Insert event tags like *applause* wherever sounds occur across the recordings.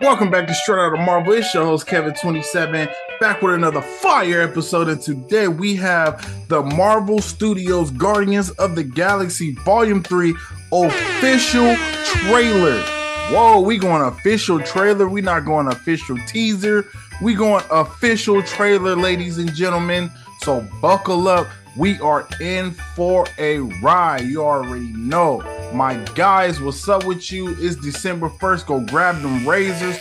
Welcome back to Straight Out of Marvel. It's your host Kevin27, back with another fire episode. And today we have the Marvel Studios Guardians of the Galaxy Volume 3 official trailer. Whoa, we going official trailer. We not going official teaser. We going official trailer, ladies and gentlemen. So buckle up. We are in for a ride. You already know. My guys, what's up with you? It's December 1st. Go grab them razors,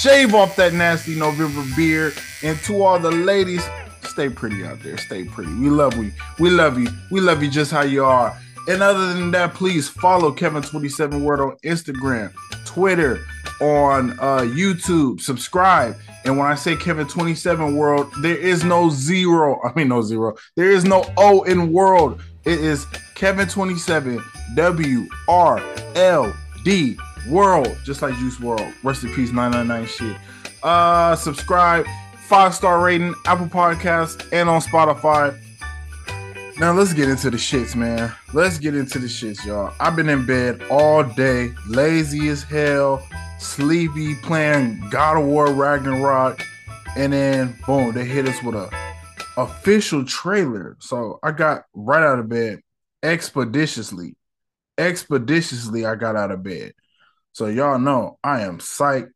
shave off that nasty November beard. And to all the ladies, stay pretty out there. Stay pretty. We love you. We love you. We love you just how you are. And other than that, please follow Kevin27 World on Instagram, Twitter, on uh, YouTube. Subscribe. And when I say Kevin27 World, there is no zero. I mean, no zero. There is no O in world. It is Kevin27 W R L D World, just like Juice WRLD. Rest in peace, 999 shit. Uh, subscribe, five star rating, Apple Podcasts, and on Spotify. Now let's get into the shits, man. Let's get into the shits, y'all. I've been in bed all day, lazy as hell, sleepy, playing God of War Ragnarok, and then boom, they hit us with a official trailer. So I got right out of bed expeditiously. Expeditiously, I got out of bed. So y'all know I am psyched.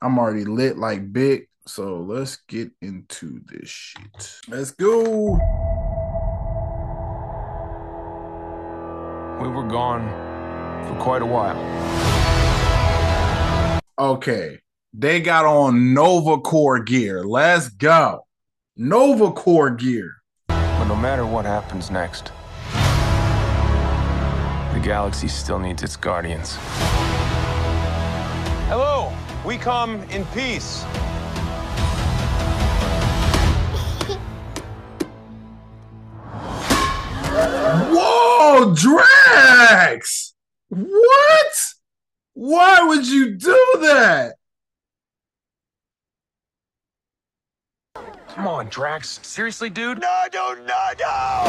I'm already lit like big. So let's get into this shit. Let's go. We were gone for quite a while. Okay. They got on Nova Corps gear. Let's go. Nova Corps gear. But no matter what happens next, the galaxy still needs its guardians. Hello, we come in peace. *laughs* Whoa, Drax! What? Why would you do that? Come on, Drax. Seriously, dude? No, no, no, no!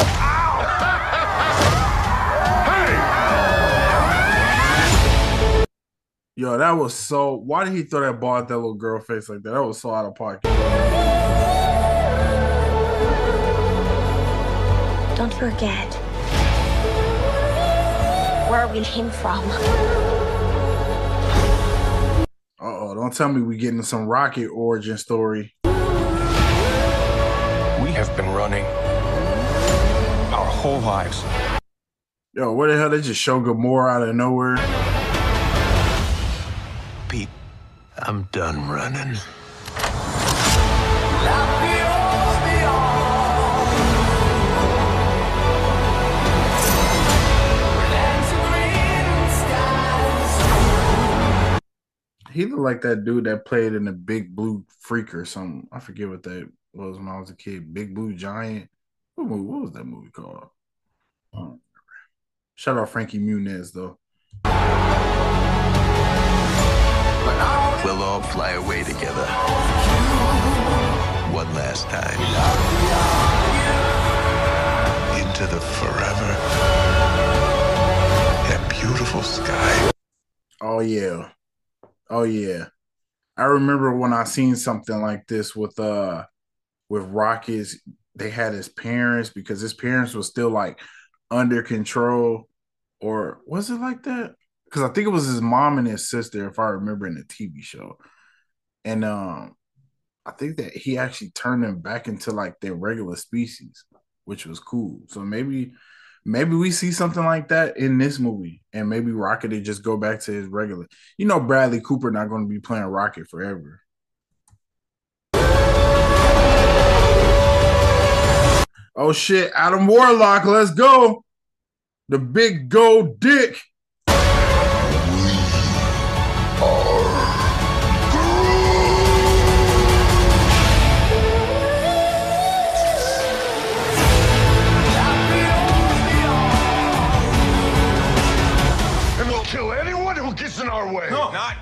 Yo, that was so. Why did he throw that ball at that little girl face like that? That was so out of pocket. Don't forget where we came from. Uh oh, don't tell me we getting some rocket origin story. We have been running our whole lives. Yo, where the hell they just show Gamora out of nowhere? Pete, I'm done running. He looked like that dude that played in the Big Blue Freak or something. I forget what that was when I was a kid. Big Blue Giant. What, movie, what was that movie called? I don't remember. Shout out Frankie Muniz though. We'll all fly away together. One last time. Into the forever. That beautiful sky. Oh yeah. Oh yeah. I remember when I seen something like this with uh with Rockets, they had his parents because his parents was still like under control. Or was it like that? Because I think it was his mom and his sister, if I remember in the TV show. And um I think that he actually turned them back into like their regular species, which was cool. So maybe maybe we see something like that in this movie, and maybe Rocket just go back to his regular. You know, Bradley Cooper not going to be playing Rocket forever. Oh shit, Adam Warlock, let's go. The big gold dick.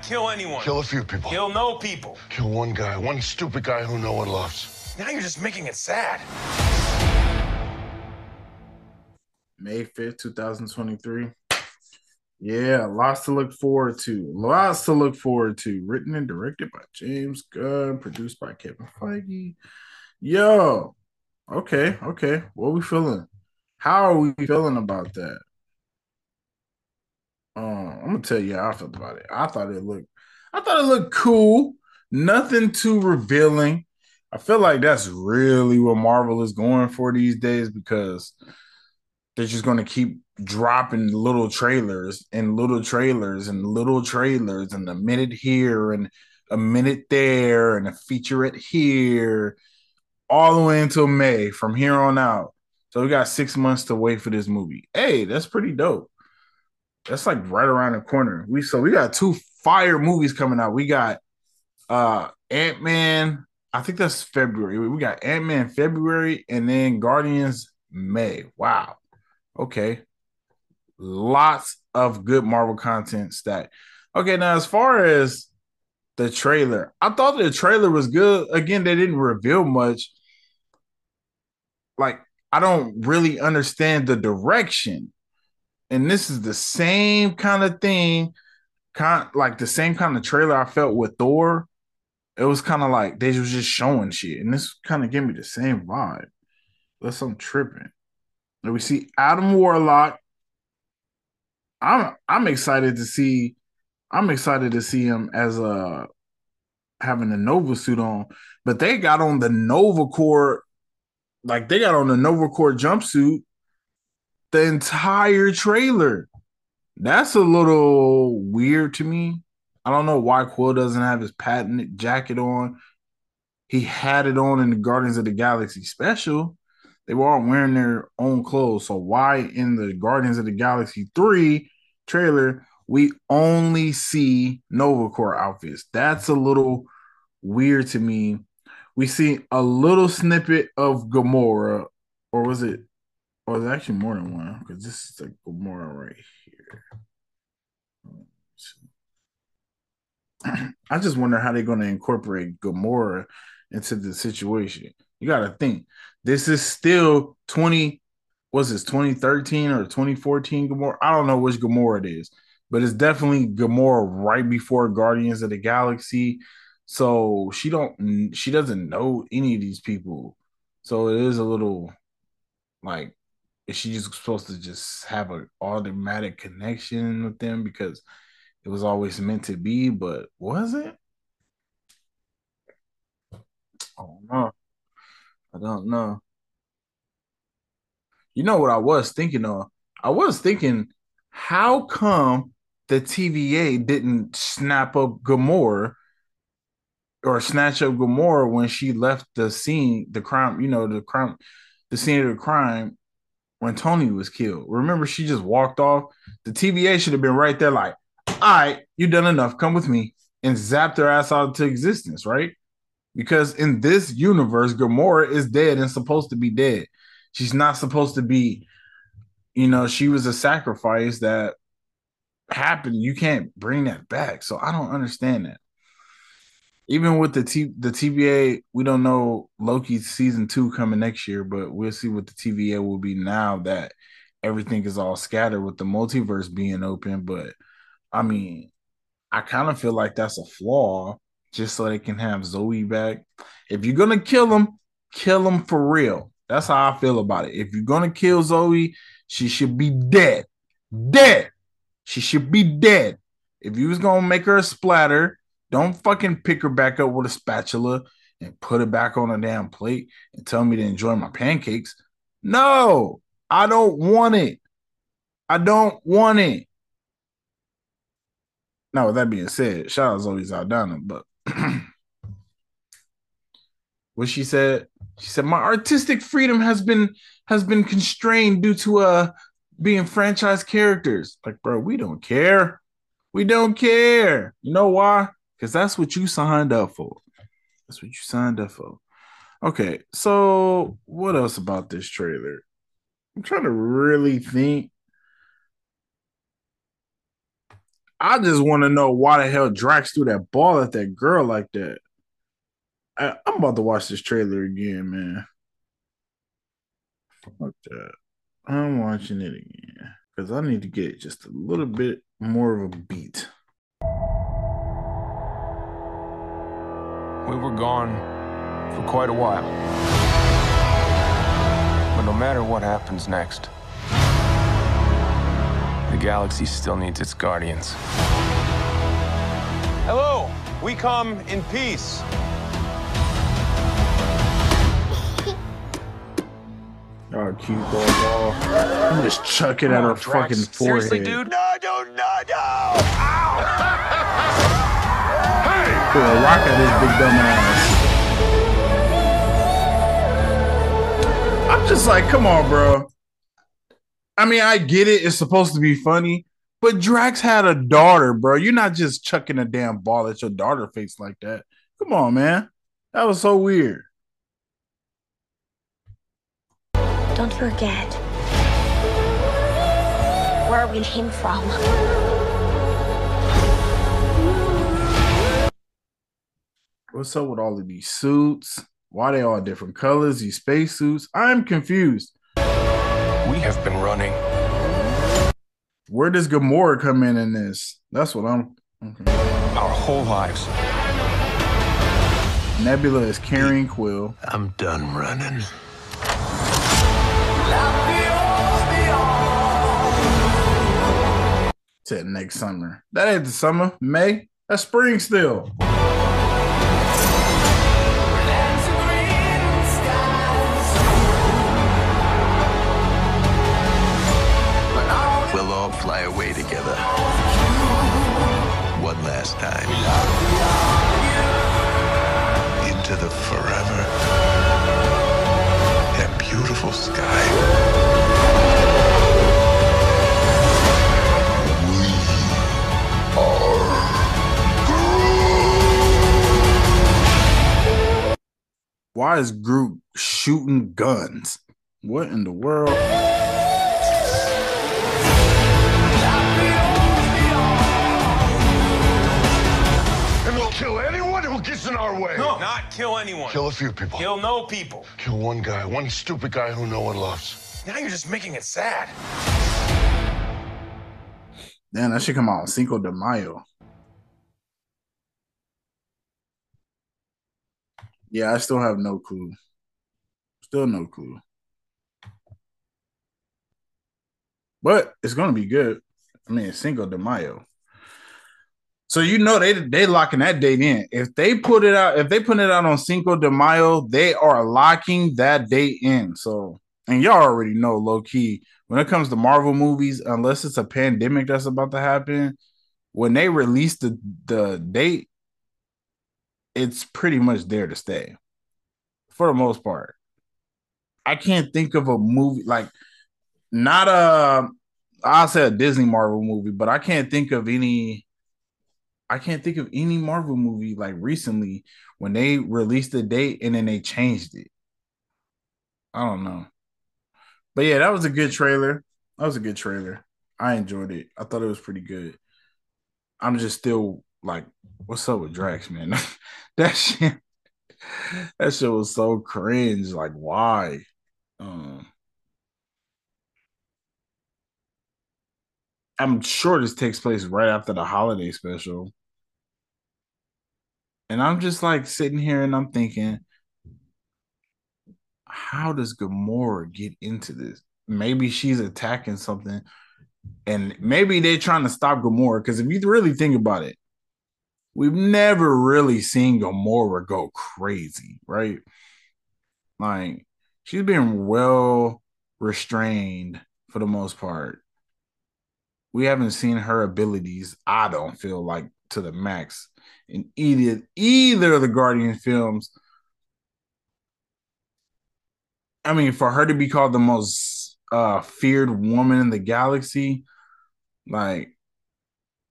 kill anyone. Kill a few people. Kill no people. Kill one guy, one stupid guy who no one loves. Now you're just making it sad. May 5th, 2023. Yeah, lots to look forward to. Lots to look forward to. Written and directed by James Gunn, produced by Kevin Feige. Yo, okay, okay. What we feeling? How are we feeling about that? Um, I'm gonna tell you how I felt about it. I thought it looked, I thought it looked cool. Nothing too revealing. I feel like that's really what Marvel is going for these days because they're just going to keep dropping little trailers and little trailers and little trailers and a minute here and a minute there and a featurette here all the way until May from here on out. So we got six months to wait for this movie. Hey, that's pretty dope. That's like right around the corner. We so we got two fire movies coming out. We got uh Ant-Man, I think that's February. We got Ant-Man February and then Guardians May. Wow. Okay. Lots of good Marvel content stacked. Okay, now as far as the trailer, I thought the trailer was good. Again, they didn't reveal much. Like, I don't really understand the direction. And this is the same kind of thing, kind like the same kind of trailer I felt with Thor. It was kind of like they was just showing shit, and this kind of gave me the same vibe. Unless I'm tripping. And we see Adam Warlock. I'm I'm excited to see. I'm excited to see him as a having a Nova suit on, but they got on the Nova Corps, like they got on the Nova Corps jumpsuit the entire trailer. That's a little weird to me. I don't know why Quill doesn't have his patented jacket on. He had it on in the Guardians of the Galaxy special. They were all wearing their own clothes. So why in the Guardians of the Galaxy 3 trailer we only see Nova Corps outfits? That's a little weird to me. We see a little snippet of Gamora, or was it oh, or there's actually more than one because this is like Gamora right here. *clears throat* I just wonder how they're going to incorporate Gamora into the situation. You got to think this is still 20 was this 2013 or 2014 Gamora? I don't know which Gamora it is, but it's definitely Gamora right before Guardians of the Galaxy. So she don't she doesn't know any of these people. So it is a little like is she just supposed to just have an automatic connection with them because it was always meant to be, but was it? I don't know. I don't know. You know what I was thinking of? I was thinking, how come the TVA didn't snap up Gamora or snatch up Gamora when she left the scene, the crime, you know, the crime, the scene of the crime when Tony was killed. Remember, she just walked off. The TVA should have been right there, like, all right, you've done enough. Come with me. And zapped her ass out into existence, right? Because in this universe, Gamora is dead and supposed to be dead. She's not supposed to be, you know, she was a sacrifice that happened. You can't bring that back. So I don't understand that. Even with the T the TVA, we don't know Loki season two coming next year, but we'll see what the TVA will be now that everything is all scattered with the multiverse being open. But I mean, I kind of feel like that's a flaw just so they can have Zoe back. If you're gonna kill him, kill him for real. That's how I feel about it. If you're gonna kill Zoe, she should be dead. Dead. She should be dead. If you was gonna make her a splatter, don't fucking pick her back up with a spatula and put it back on a damn plate and tell me to enjoy my pancakes. No, I don't want it. I don't want it. Now, with that being said, shout out Zoe Saldana, but *clears throat* what she said, she said, My artistic freedom has been has been constrained due to uh being franchise characters. Like, bro, we don't care. We don't care. You know why? Because that's what you signed up for. That's what you signed up for. Okay, so what else about this trailer? I'm trying to really think. I just want to know why the hell Drax threw that ball at that girl like that. I, I'm about to watch this trailer again, man. Fuck that. I'm watching it again because I need to get just a little bit more of a beat. We were gone for quite a while. But no matter what happens next, the galaxy still needs its guardians. Hello, we come in peace. *laughs* Oh, cute ball ball. I'm just chucking at her Drax. fucking forehead. Seriously, dude? No, no, no, no! Ow! *laughs* Throw a rock at his big dumb ass. I'm just like, come on, bro. I mean, I get it. It's supposed to be funny, but Drax had a daughter, bro. You're not just chucking a damn ball at your daughter face like that. Come on, man. That was so weird. Don't forget. Where we came from. What's up with all of these suits? Why they all different colors? These spacesuits? I'm confused. We have been running. Where does Gamora come in in this? That's what I'm. Okay. Our whole lives. Nebula is carrying Quill. I'm done running. Said next summer. That ain't the summer. May. That's spring still. Away together. One last time. Into the forever. That beautiful sky. Why is Groot shooting guns? What in the world? Not kill anyone. Kill a few people. Kill no people. Kill one guy, one stupid guy who no one loves. Now you're just making it sad. Damn, that should come out on Cinco de Mayo. Yeah, I still have no clue. Still no clue. But it's gonna be good. I mean, it's Cinco de Mayo. So you know they they locking that date in. If they put it out, if they put it out on Cinco de Mayo, they are locking that date in. So and y'all already know low key when it comes to Marvel movies, unless it's a pandemic that's about to happen, when they release the the date, it's pretty much there to stay for the most part. I can't think of a movie like not a I'll say a Disney Marvel movie, but I can't think of any I can't think of any Marvel movie like recently when they released the date and then they changed it. I don't know. But yeah, that was a good trailer. That was a good trailer. I enjoyed it. I thought it was pretty good. I'm just still like, what's up with Drax, man? *laughs* that shit, that shit was so cringe. Like, why? Um, I'm sure this takes place right after the holiday special. And I'm just like sitting here and I'm thinking, how does Gamora get into this? Maybe she's attacking something, and maybe they're trying to stop Gamora. Because if you really think about it, we've never really seen Gamora go crazy, right? Like she's been well restrained for the most part. We haven't seen her abilities, I don't feel like, to the max in either either of the Guardian films. I mean, for her to be called the most uh feared woman in the galaxy, like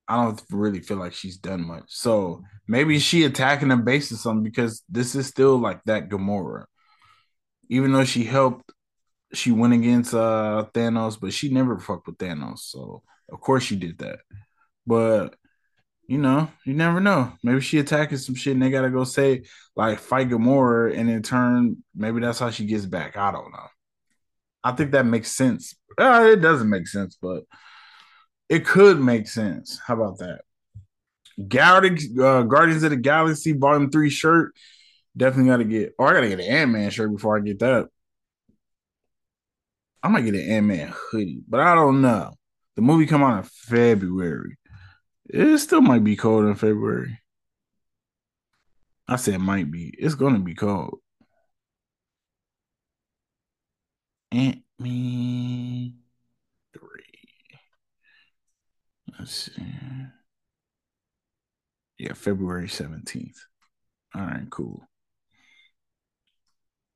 I don't really feel like she's done much. So maybe she attacking the base or something because this is still like that Gamora. Even though she helped, she went against uh Thanos, but she never fucked with Thanos. So of course she did that. But you know, you never know. Maybe she attacking some shit and they gotta go say like fight Gamora and in turn, maybe that's how she gets back. I don't know. I think that makes sense. Uh, it doesn't make sense, but it could make sense. How about that? Guardians, uh, Guardians of the Galaxy Volume Three shirt. Definitely got to get. Oh, I gotta get an Ant Man shirt before I get that. I might get an Ant Man hoodie, but I don't know. The movie come out in February. It still might be cold in February. I said might be. It's gonna be cold. Ant Man three. Let's see. Yeah, February 17th. All right, cool.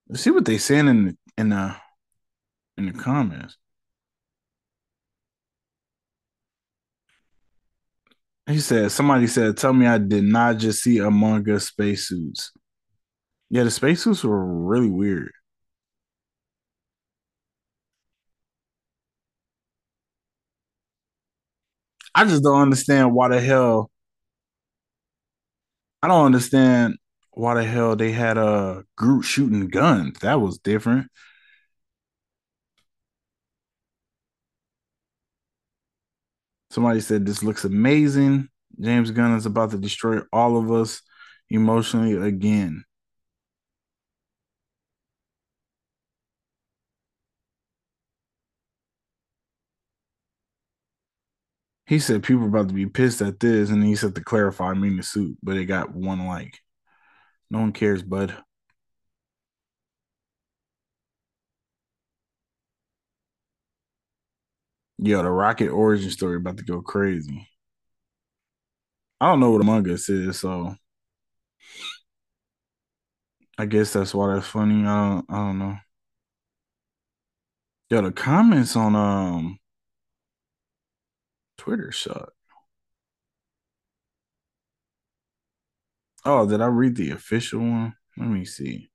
Let's see what they saying in the in the in the comments. He said, somebody said, tell me I did not just see Among Us spacesuits. Yeah, the spacesuits were really weird. I just don't understand why the hell. I don't understand why the hell they had a Groot shooting guns. That was different. Somebody said this looks amazing. James Gunn is about to destroy all of us emotionally again. He said people are about to be pissed at this, and he said to clarify, I mean the suit, but it got one like. No one cares, bud. Yo, the Rocket origin story about to go crazy. I don't know what Among Us is, so I guess that's why that's funny. I don't, I don't know. Yo, the comments on um Twitter suck. Oh, did I read the official one? Let me see.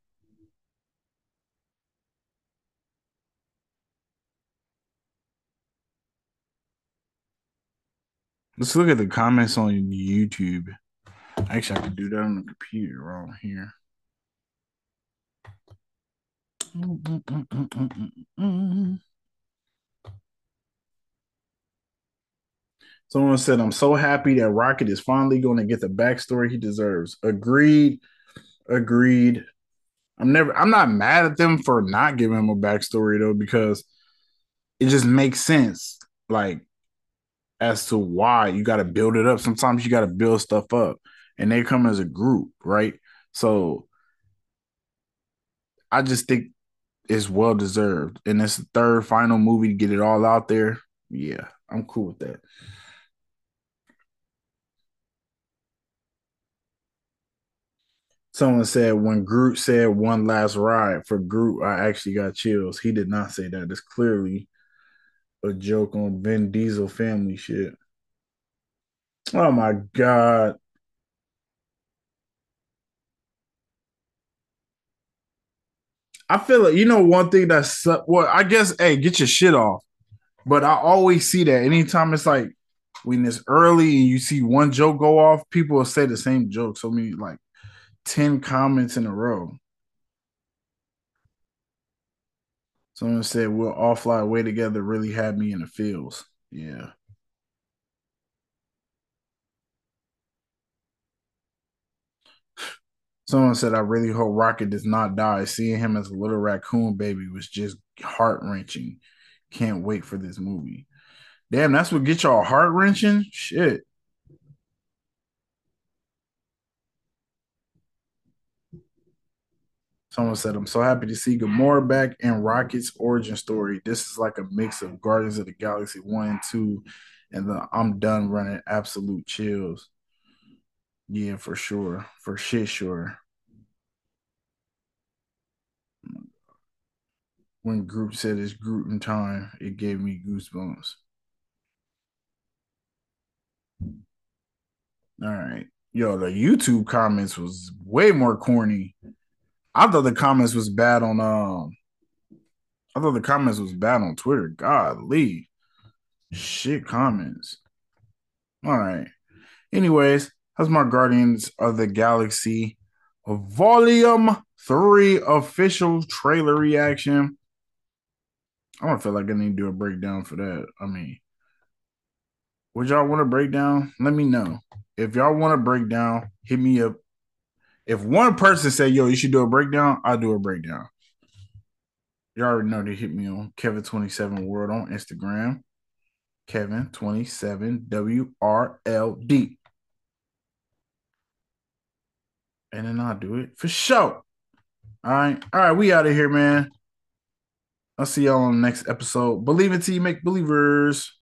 Let's look at the comments on YouTube. Actually, I can do that on the computer right here. Someone said, I'm so happy that Rocket is finally going to get the backstory he deserves. Agreed. Agreed. I'm never I'm not mad at them for not giving him a backstory though, because it just makes sense. Like as to why you got to build it up. Sometimes you got to build stuff up, and they come as a group, right? So I just think it's well deserved, and it's the third final movie to get it all out there. Yeah, I'm cool with that. Someone said when Groot said one last ride for Groot, I actually got chills. He did not say that. It's clearly a joke on Vin Diesel family shit. Oh my god. I feel like you know one thing that's well, I guess hey, get your shit off. But I always see that anytime it's like when it's early and you see one joke go off, people will say the same joke. So many like 10 comments in a row. Someone said we'll all fly away together really had me in the fields. Yeah. Someone said, I really hope Rocket does not die. Seeing him as a little raccoon baby was just heart wrenching. Can't wait for this movie. Damn, that's what gets y'all heart wrenching? Shit. Someone said, I'm so happy to see Gamora back and Rocket's origin story. This is like a mix of Guardians of the Galaxy 1 and 2, and the I'm done running absolute chills. Yeah, for sure. For shit, sure. When Groot said it's Groot in time, it gave me goosebumps. All right. Yo, the YouTube comments was way more corny I thought the comments was bad on um I thought the comments was bad on Twitter. Godly. Shit comments. All right. Anyways, that's my Guardians of the Galaxy Volume 3 official trailer reaction. I don't feel like I need to do a breakdown for that. I mean, would y'all want to break down? Let me know. If y'all want to break down, hit me up. If one person say, yo, you should do a breakdown, I'll do a breakdown. You already know to hit me on Kevin27 World on Instagram. Kevin27 WRLD. And then I'll do it for sure. All right. All right. We out of here, man. I'll see y'all on the next episode. Believe it till you make believers.